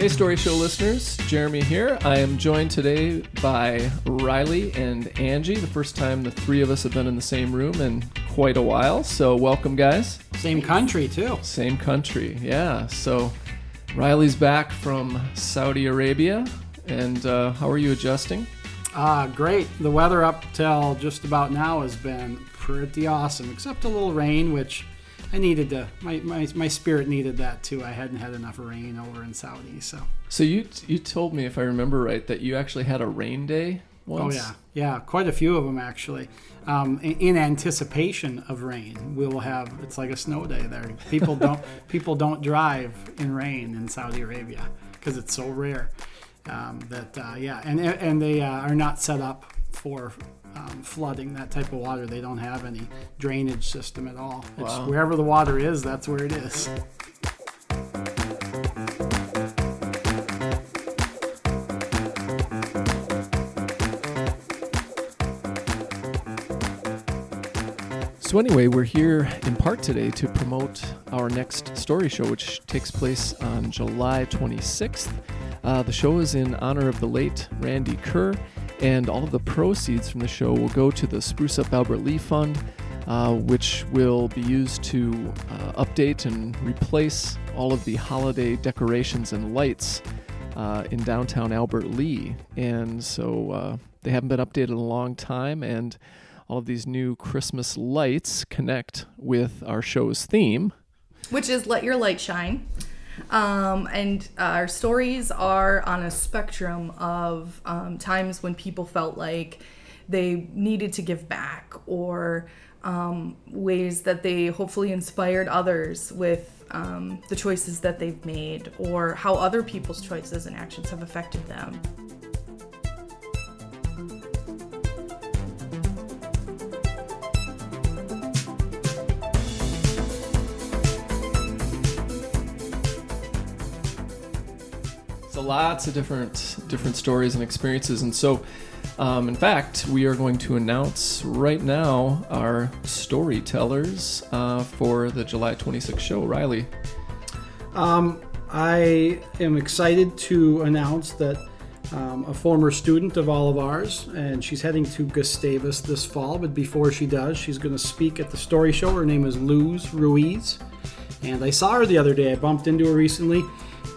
Hey, Story Show listeners, Jeremy here. I am joined today by Riley and Angie. The first time the three of us have been in the same room in quite a while. So, welcome, guys. Same country, too. Same country, yeah. So, Riley's back from Saudi Arabia. And uh, how are you adjusting? Uh, great. The weather up till just about now has been pretty awesome, except a little rain, which I needed to. My, my, my spirit needed that too. I hadn't had enough rain over in Saudi, so. So you you told me, if I remember right, that you actually had a rain day once. Oh yeah, yeah, quite a few of them actually. Um, in, in anticipation of rain, we will have. It's like a snow day there. People don't people don't drive in rain in Saudi Arabia because it's so rare. Um, that uh, yeah, and and they uh, are not set up for um, flooding that type of water. They don't have any drainage system at all. It's Wow. wherever the water is, that's where it is. So anyway, we're here in part today to promote our next story show, which takes place on July 26th. Uh, the show is in honor of the late Randy Kerr, and all of the proceeds from the show will go to the Spruce Up Albert Lea Fund, uh, which will be used to uh, update and replace all of the holiday decorations and lights uh, in downtown Albert Lea. And so uh, they haven't been updated in a long time, and all of these new Christmas lights connect with our show's theme. which is Let Your Light Shine. Um, and uh, our stories are on a spectrum of um, times when people felt like they needed to give back or um, ways that they hopefully inspired others with um, the choices that they've made or how other people's choices and actions have affected them. Lots of different different stories and experiences, and so, um, in fact, we are going to announce right now our storytellers uh, for the July 26th show. Riley, Um, I am excited to announce that um, a former student of all of ours, and she's heading to Gustavus this fall. But before she does, she's going to speak at the story show. Her name is Luz Ruiz, and I saw her the other day. I bumped into her recently,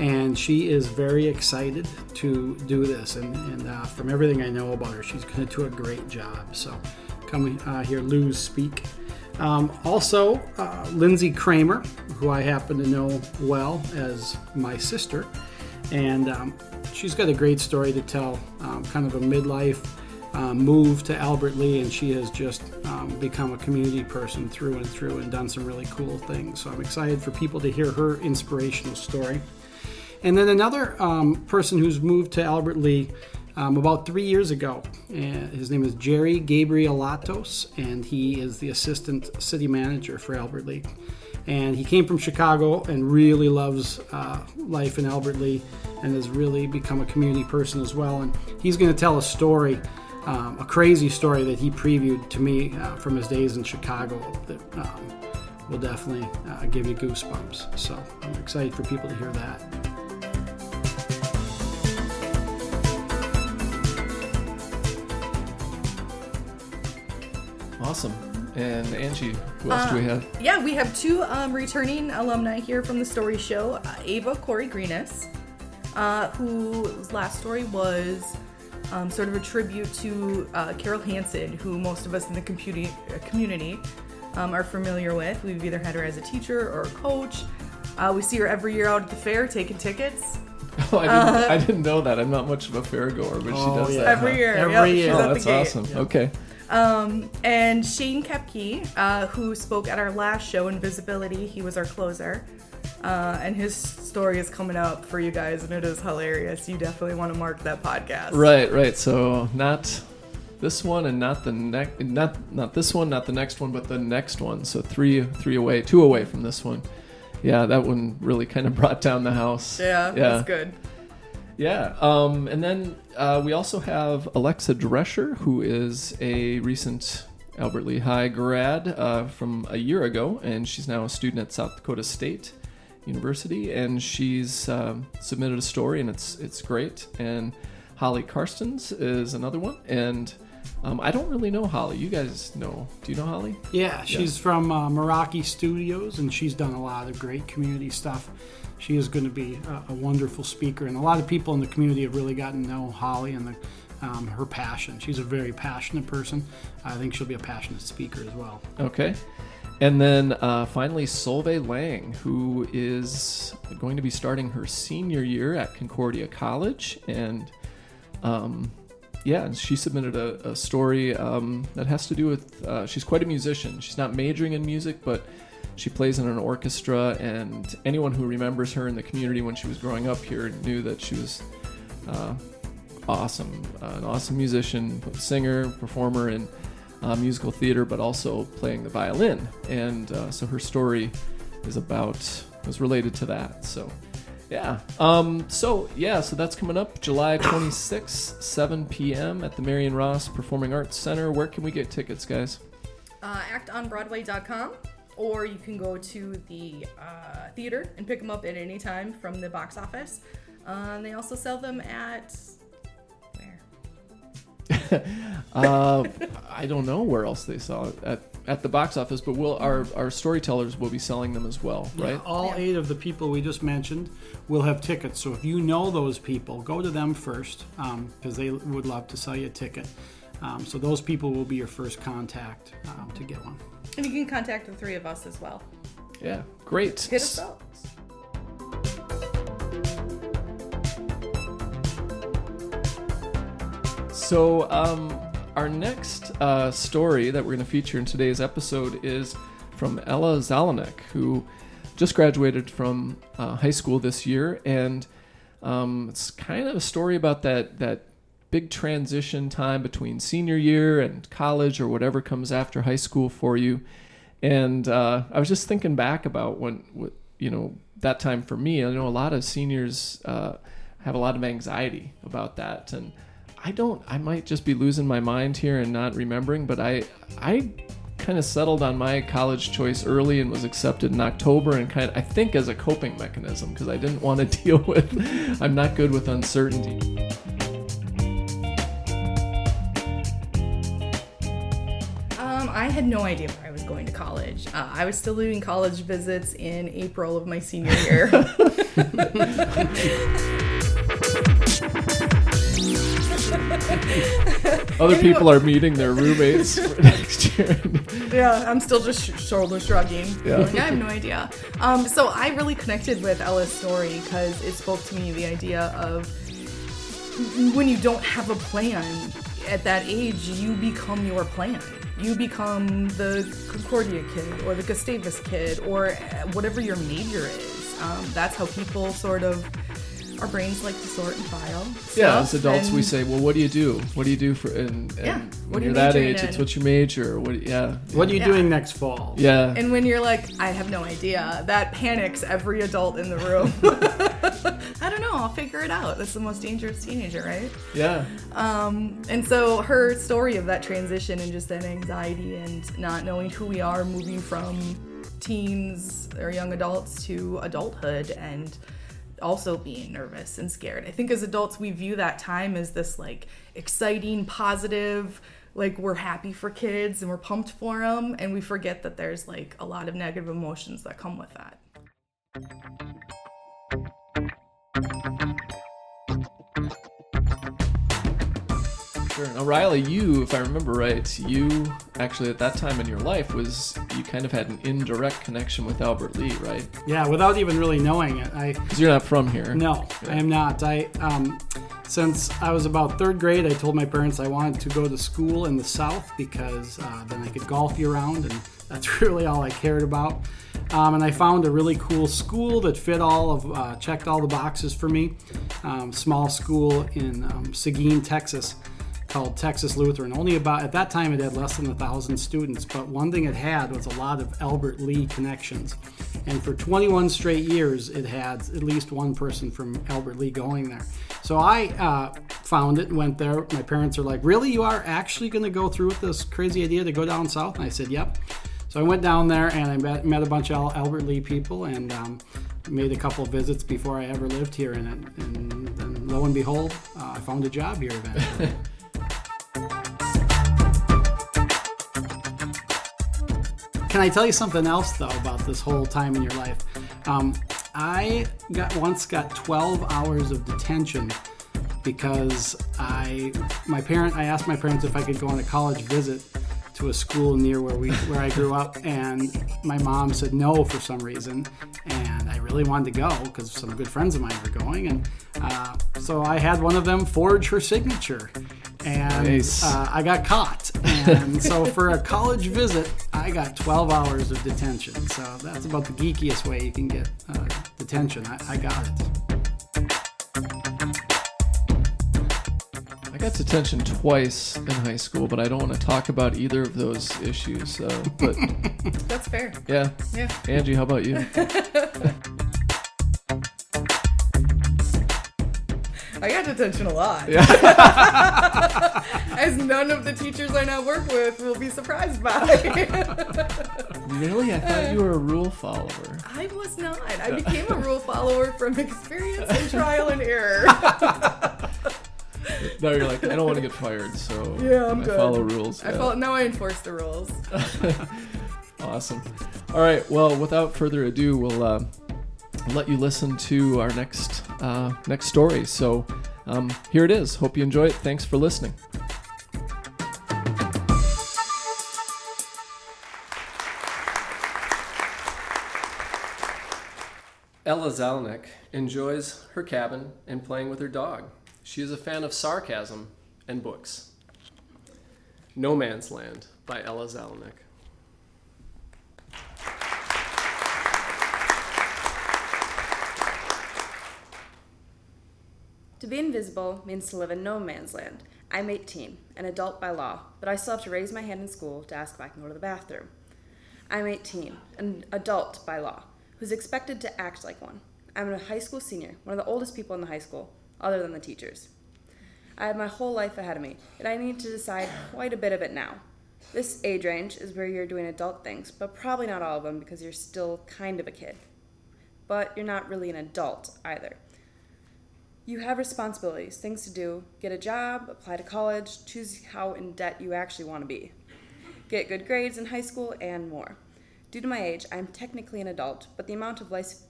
and she is very excited to do this. And, and uh, from everything I know about her, she's going to do a great job. So come uh, hear Luz speak. Um, also, uh, Lindsay Kramer, who I happen to know well as my sister, and um, she's got a great story to tell. Um, kind of a midlife um, move to Albert Lea, and she has just um, become a community person through and through, and done some really cool things. So I'm excited for people to hear her inspirational story. And then another um, person who's moved to Albert Lea um, about three years ago. Uh, his name is Jerry Gabrielatos, and he is the assistant city manager for Albert Lea. And he came from Chicago and really loves uh, life in Albert Lea and has really become a community person as well. And he's going to tell a story, um, a crazy story that he previewed to me uh, from his days in Chicago that um, will definitely uh, give you goosebumps. So I'm excited for people to hear that. Awesome, and Angie. Who else do we have? Yeah, we have two um, returning alumni here from the story show uh, Ava Corey Greenis, uh, whose last story was um, sort of a tribute to uh, Carol Hansen, who most of us in the computi- uh, community um, are familiar with. We've either had her as a teacher or a coach. Uh, we see her every year out at the fair taking tickets. Oh, I didn't, I didn't know that. I'm not much of a fair goer, but she Oh, does yeah. that. Every huh? year. Every Yep, year. Oh, that's gate. awesome. Okay. Um, and Shane Kepke, uh, who spoke at our last show, Invisibility, he was our closer. Uh, and his story is coming up for you guys, and it is hilarious. You definitely want to mark that podcast. Right, right. So not this one and not the next not not this one, not the next one, but the next one. So three three away, two away from this one. Yeah, that one really kind of brought down the house. Yeah, Yeah. that's good. Yeah. Um, and then uh, we also have Alexa Drescher, who is a recent Albert Lea High grad uh, from a year ago, and she's now a student at South Dakota State. University, and she's um, submitted a story, and it's it's great. And Holly Karstens is another one, and um, I don't really know Holly. You guys know? Do you know Holly? Yeah, she's from uh, Meraki Studios, and she's done a lot of great community stuff. She is going to be a, a wonderful speaker, and a lot of people in the community have really gotten to know Holly and the, um, her passion. She's a very passionate person. I think she'll be a passionate speaker as well. Okay. And then uh, finally, Solveig Lang, who is going to be starting her senior year at Concordia College. And um, yeah, and she submitted a, a story um, that has to do with uh, she's quite a musician. She's not majoring in music, but she plays in an orchestra. And anyone who remembers her in the community when she was growing up here knew that she was uh, awesome, uh, an awesome musician, singer, performer, and uh, musical theater, but also playing the violin. And uh, so her story is about is related to that. So yeah. Um, so yeah, so that's coming up July 26th, 7 p.m. at the Marion Ross Performing Arts Center. Where can we get tickets, guys? Uh, actonbroadway.com, or you can go to the uh, theater and pick them up at any time from the box office. Uh, and they also sell them at where? Uh, I don't know where else they sell it at at the box office, but we'll our our storytellers will be selling them as well, Yeah, right? all Yeah. eight of the people we just mentioned will have tickets. So if you know those people, go to them first because they would love to sell you a ticket. Um, so those people will be your first contact um, to get one. And you can contact the three of us as well. Yeah, great. Hit us up. So, um, our next uh, story that we're going to feature in today's episode is from Ella Zelenak, who just graduated from uh, high school this year, and um, it's kind of a story about that that big transition time between senior year and college or whatever comes after high school for you. And uh, I was just thinking back about when, what, you know, that time for me. I know a lot of seniors uh, have a lot of anxiety about that, and I don't. I might just be losing my mind here and not remembering, but I, I kind of settled on my college choice early and was accepted in October, and kind of, I think as a coping mechanism because I didn't want to deal with. I'm not good with uncertainty. Had no idea where I was going to college. Uh, I was still doing college visits in April of my senior year. Other people are meeting their roommates for next year. yeah, I'm still just sh- shoulder shrugging. Yeah. Like, I have no idea. Um, so I really connected with Ella's story because it spoke to me the idea of when you don't have a plan at that age, you become your plan. You become the Concordia kid or the Gustavus kid or whatever your major is. Um, that's how people sort of, our brains like to sort and file. Yeah, as stuff, adults, we say, "Well, what do you do? What do you do for?" And, and Yeah, when what are you're you that majoring age, it's in? what you major. What? do Yeah, What are you Yeah. doing next fall? yeah. And when you're like, I have no idea, that panics every adult in the room. I don't know, I'll figure it out. That's the most dangerous teenager, right? yeah. Um, and so her story of that transition and just that anxiety and not knowing who we are moving from teens or young adults to adulthood and also being nervous and scared. I think as adults we view that time as this like exciting, positive, like we're happy for kids and we're pumped for them and we forget that there's like a lot of negative emotions that come with that. Sure. Now, Riley, you, if I remember right, you actually at that time in your life was you kind of had an indirect connection with Albert Lea, right? Yeah, without even really knowing it. I Because you're not from here. No, I am not. I um, since I was about third grade, I told my parents I wanted to go to school in the South because uh, then I could golf year round, and that's really all I cared about. Um, and I found a really cool school that fit all of, uh, checked all the boxes for me. Um, small school in um, Seguin, Texas, called Texas Lutheran. Only about at that time it had less than a thousand students, but one thing it had was a lot of Albert Lea connections. And for 21 straight years, it had at least one person from Albert Lea going there. So I uh, found it and went there. My parents are like, "Really? You are actually going to go through with this crazy idea to go down south?" And I said, "Yep." So I went down there and I met, met a bunch of Albert Lea people and um, made a couple of visits before I ever lived here. And, and then lo and behold, uh, I found a job here eventually. Can I tell you something else though about this whole time in your life? Um, I got once got 12 hours of detention because I my parent I asked my parents if I could go on a college visit to a school near where we where I grew up, and my mom said no for some reason, and I really wanted to go because some good friends of mine were going, and uh, so I had one of them forge her signature, and Nice. uh, I got caught, and so for a college visit, I got 12 hours of detention. So that's about the geekiest way you can get uh, detention. I, I got it. I got detention twice in high school, but I don't want to talk about either of those issues. So, but That's fair. yeah, Yeah. Angie, how about you? I got detention a lot. As none of the teachers I now work with will be surprised by. really? I thought you were a rule follower. I was not. I became a rule follower from experience and trial and error. now you're like, I don't want to get fired, so Yeah, I'm I good. follow rules. I yeah. felt now I enforce the rules. Awesome. All right. Well, without further ado, we'll uh, let you listen to our next uh, next story. So um, here it is. Hope you enjoy it. Thanks for listening. Ella Zelenak enjoys her cabin and playing with her dog. She is a fan of sarcasm and books. No Man's Land by Ella Zelenak. To be invisible means to live in no man's land. I'm 18, an adult by law, but I still have to raise my hand in school to ask if I can go to the bathroom. I'm 18, an adult by law, who's expected to act like one. I'm a high school senior, one of the oldest people in the high school, other than the teachers. I have my whole life ahead of me, and I need to decide quite a bit of it now. This age range is where you're doing adult things, but probably not all of them because you're still kind of a kid. But you're not really an adult either. You have responsibilities, things to do, get a job, apply to college, choose how in debt you actually want to be, get good grades in high school, and more. Due to my age, I'm technically an adult, but the amount of life,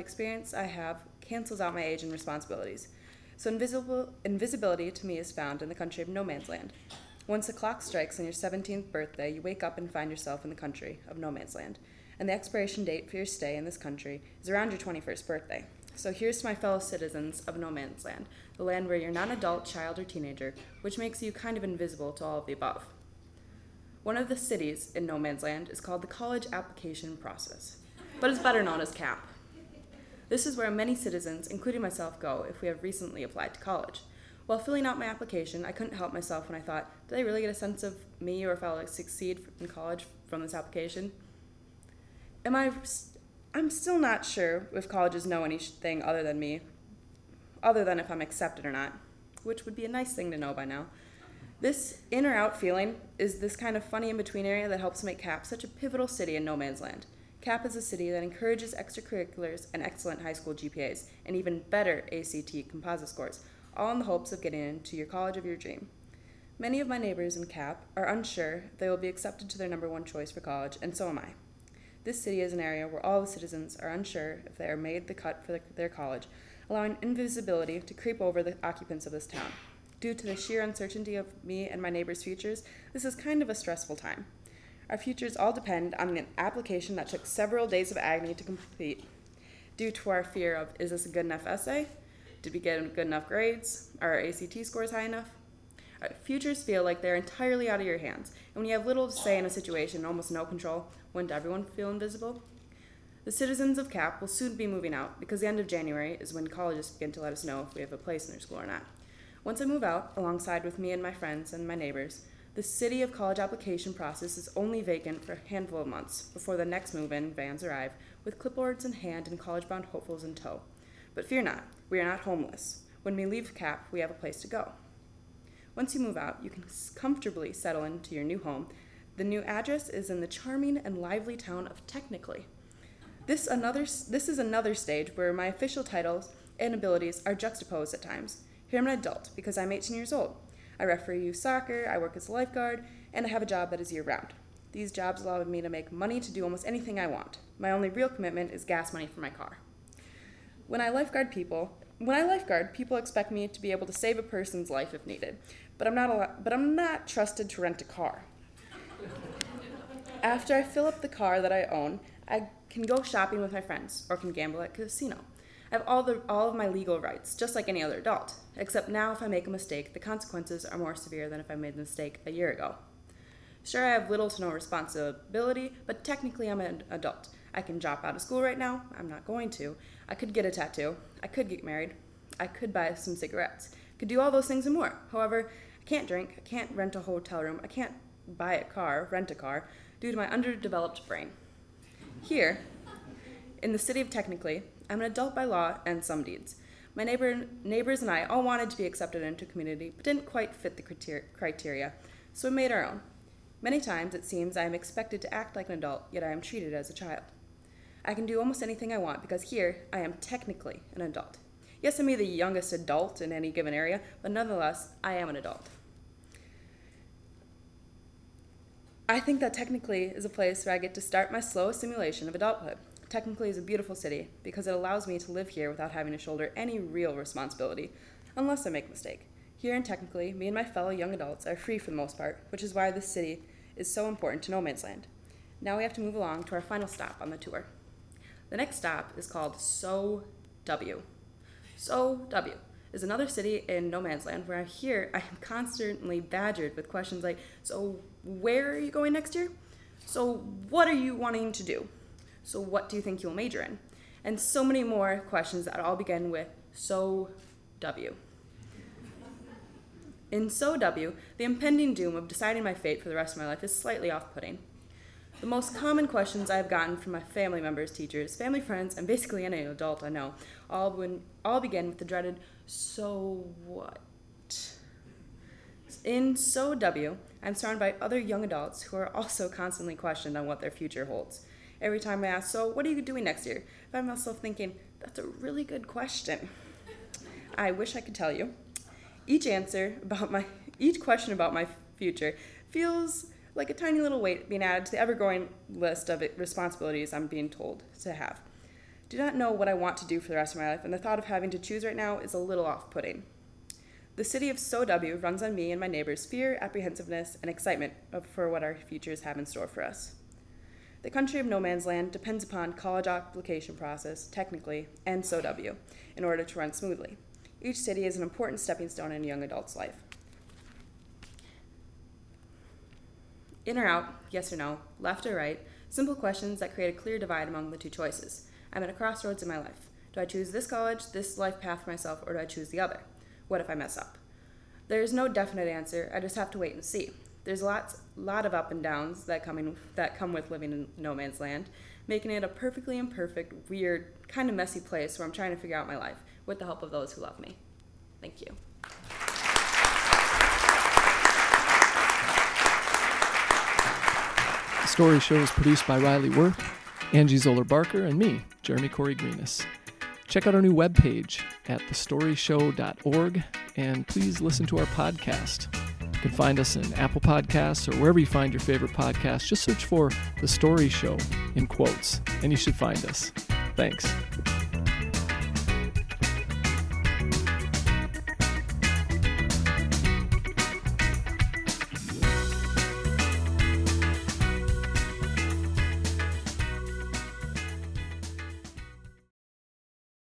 experience I have cancels out my age and responsibilities. So invisible, invisibility to me is found in the country of no man's land. Once the clock strikes on your 17th birthday, you wake up and find yourself in the country of no man's land. And the expiration date for your stay in this country is around your 21st birthday. So here's to my fellow citizens of no man's land, the land where you're not an adult, child, or teenager, which makes you kind of invisible to all of the above. One of the cities in no man's land is called the college application process, but is better known as CAP. This is where many citizens, including myself, go if we have recently applied to college. While filling out my application, I couldn't help myself when I thought, did I really get a sense of me or if I'll succeed in college from this application? Am I? I'm still not sure if colleges know anything other than me, other than if I'm accepted or not, which would be a nice thing to know by now. This in or out feeling is this kind of funny in between area that helps make CAP such a pivotal city in no man's land. CAP is a city that encourages extracurriculars and excellent high school GPAs, and even better ACT composite scores, all in the hopes of getting into your college of your dream. Many of my neighbors in CAP are unsure they will be accepted to their number one choice for college, and so am I. This city is an area where all the citizens are unsure if they are made the cut for the, their college, allowing invisibility to creep over the occupants of this town. Due to the sheer uncertainty of me and my neighbors' futures, this is kind of a stressful time. Our futures all depend on an application that took several days of agony to complete. Due to our fear of is this a good enough essay? Did we get good enough grades? Are our ACT scores high enough? Our futures feel like they're entirely out of your hands, and when you have little to say in a situation almost no control, wouldn't everyone feel invisible? The citizens of CAP will soon be moving out because the end of January is when colleges begin to let us know if we have a place in their school or not. Once I move out, alongside with me and my friends and my neighbors, the city of college application process is only vacant for a handful of months before the next move in vans arrive with clipboards in hand and college bound hopefuls in tow. But fear not, we are not homeless. When we leave CAP, we have a place to go. Once you move out, you can comfortably settle into your new home The new address is in the charming and lively town of Technically. This another this is another stage where my official titles and abilities are juxtaposed at times. Here I'm an adult because I'm 18 years old. I referee youth soccer, I work as a lifeguard, and I have a job that is year round. These jobs allow me to make money to do almost anything I want. My only real commitment is gas money for my car. When I lifeguard people, when I lifeguard, people expect me to be able to save a person's life if needed, but I'm not al- but I'm not trusted to rent a car. After I fill up the car that I own, I can go shopping with my friends or can gamble at casino. I have all, the, all of my legal rights, just like any other adult, except now if I make a mistake, the consequences are more severe than if I made the mistake a year ago. Sure, I have little to no responsibility, but technically I'm an adult. I can drop out of school right now. I'm not going to. I could get a tattoo. I could get married. I could buy some cigarettes. I could do all those things and more. However, I can't drink. I can't rent a hotel room. I can't buy a car, rent a car, due to my underdeveloped brain. Here, in the city of Technically, I'm an adult by law and some deeds. My neighbor, neighbors and I all wanted to be accepted into community, but didn't quite fit the criteria, so we made our own. Many times it seems I am expected to act like an adult, yet I am treated as a child. I can do almost anything I want because here I am technically an adult. Yes, I may be the youngest adult in any given area, but nonetheless, I am an adult. I think that technically is a place where I get to start my slow assimilation of adulthood. Technically is a beautiful city because it allows me to live here without having to shoulder any real responsibility, unless I make a mistake. Here in technically, me and my fellow young adults are free for the most part, which is why this city is so important to No Man's Land. Now we have to move along to our final stop on the tour. The next stop is called So W. So W is another city in No Man's Land where I here I am constantly badgered with questions like, So where are you going next year? So what are you wanting to do? So what do you think you'll major in? And so many more questions that all begin with So W. In So W, the impending doom of deciding my fate for the rest of my life is slightly off putting. The most common questions I've gotten from my family members, teachers, family friends, and basically any adult I know all, when, all begin with the dreaded, so what? In So W, I'm surrounded by other young adults who are also constantly questioned on what their future holds. Every time I ask, So what are you doing next year? I find myself thinking, That's a really good question. I wish I could tell you. Each answer about my each question about my future feels like a tiny little weight being added to the ever-growing list of responsibilities I'm being told to have. Do not know what I want to do for the rest of my life, and the thought of having to choose right now is a little off-putting. The city of SOW runs on me and my neighbors' fear, apprehensiveness, and excitement for what our futures have in store for us. The country of no man's land depends upon college application process, technically, and SOW, in order to run smoothly. Each city is an important stepping stone in a young adult's life. In or out, yes or no, left or right, simple questions that create a clear divide among the two choices. I'm at a crossroads in my life. Do I choose this college, this life path for myself, or do I choose the other? What if I mess up? There is no definite answer. I just have to wait and see. There's lots, lot of up and downs that come in, that come with living in no man's land, making it a perfectly imperfect, weird, kind of messy place where I'm trying to figure out my life with the help of those who love me. Thank you. The story show is produced by Riley Worth, Angie Zoller Barker, and me, Jeremy Corey Greenis. Check out our new webpage at thestoryshow.org and please listen to our podcast. You can find us in Apple Podcasts or wherever you find your favorite podcast. Just search for The Story Show in quotes, and you should find us. Thanks.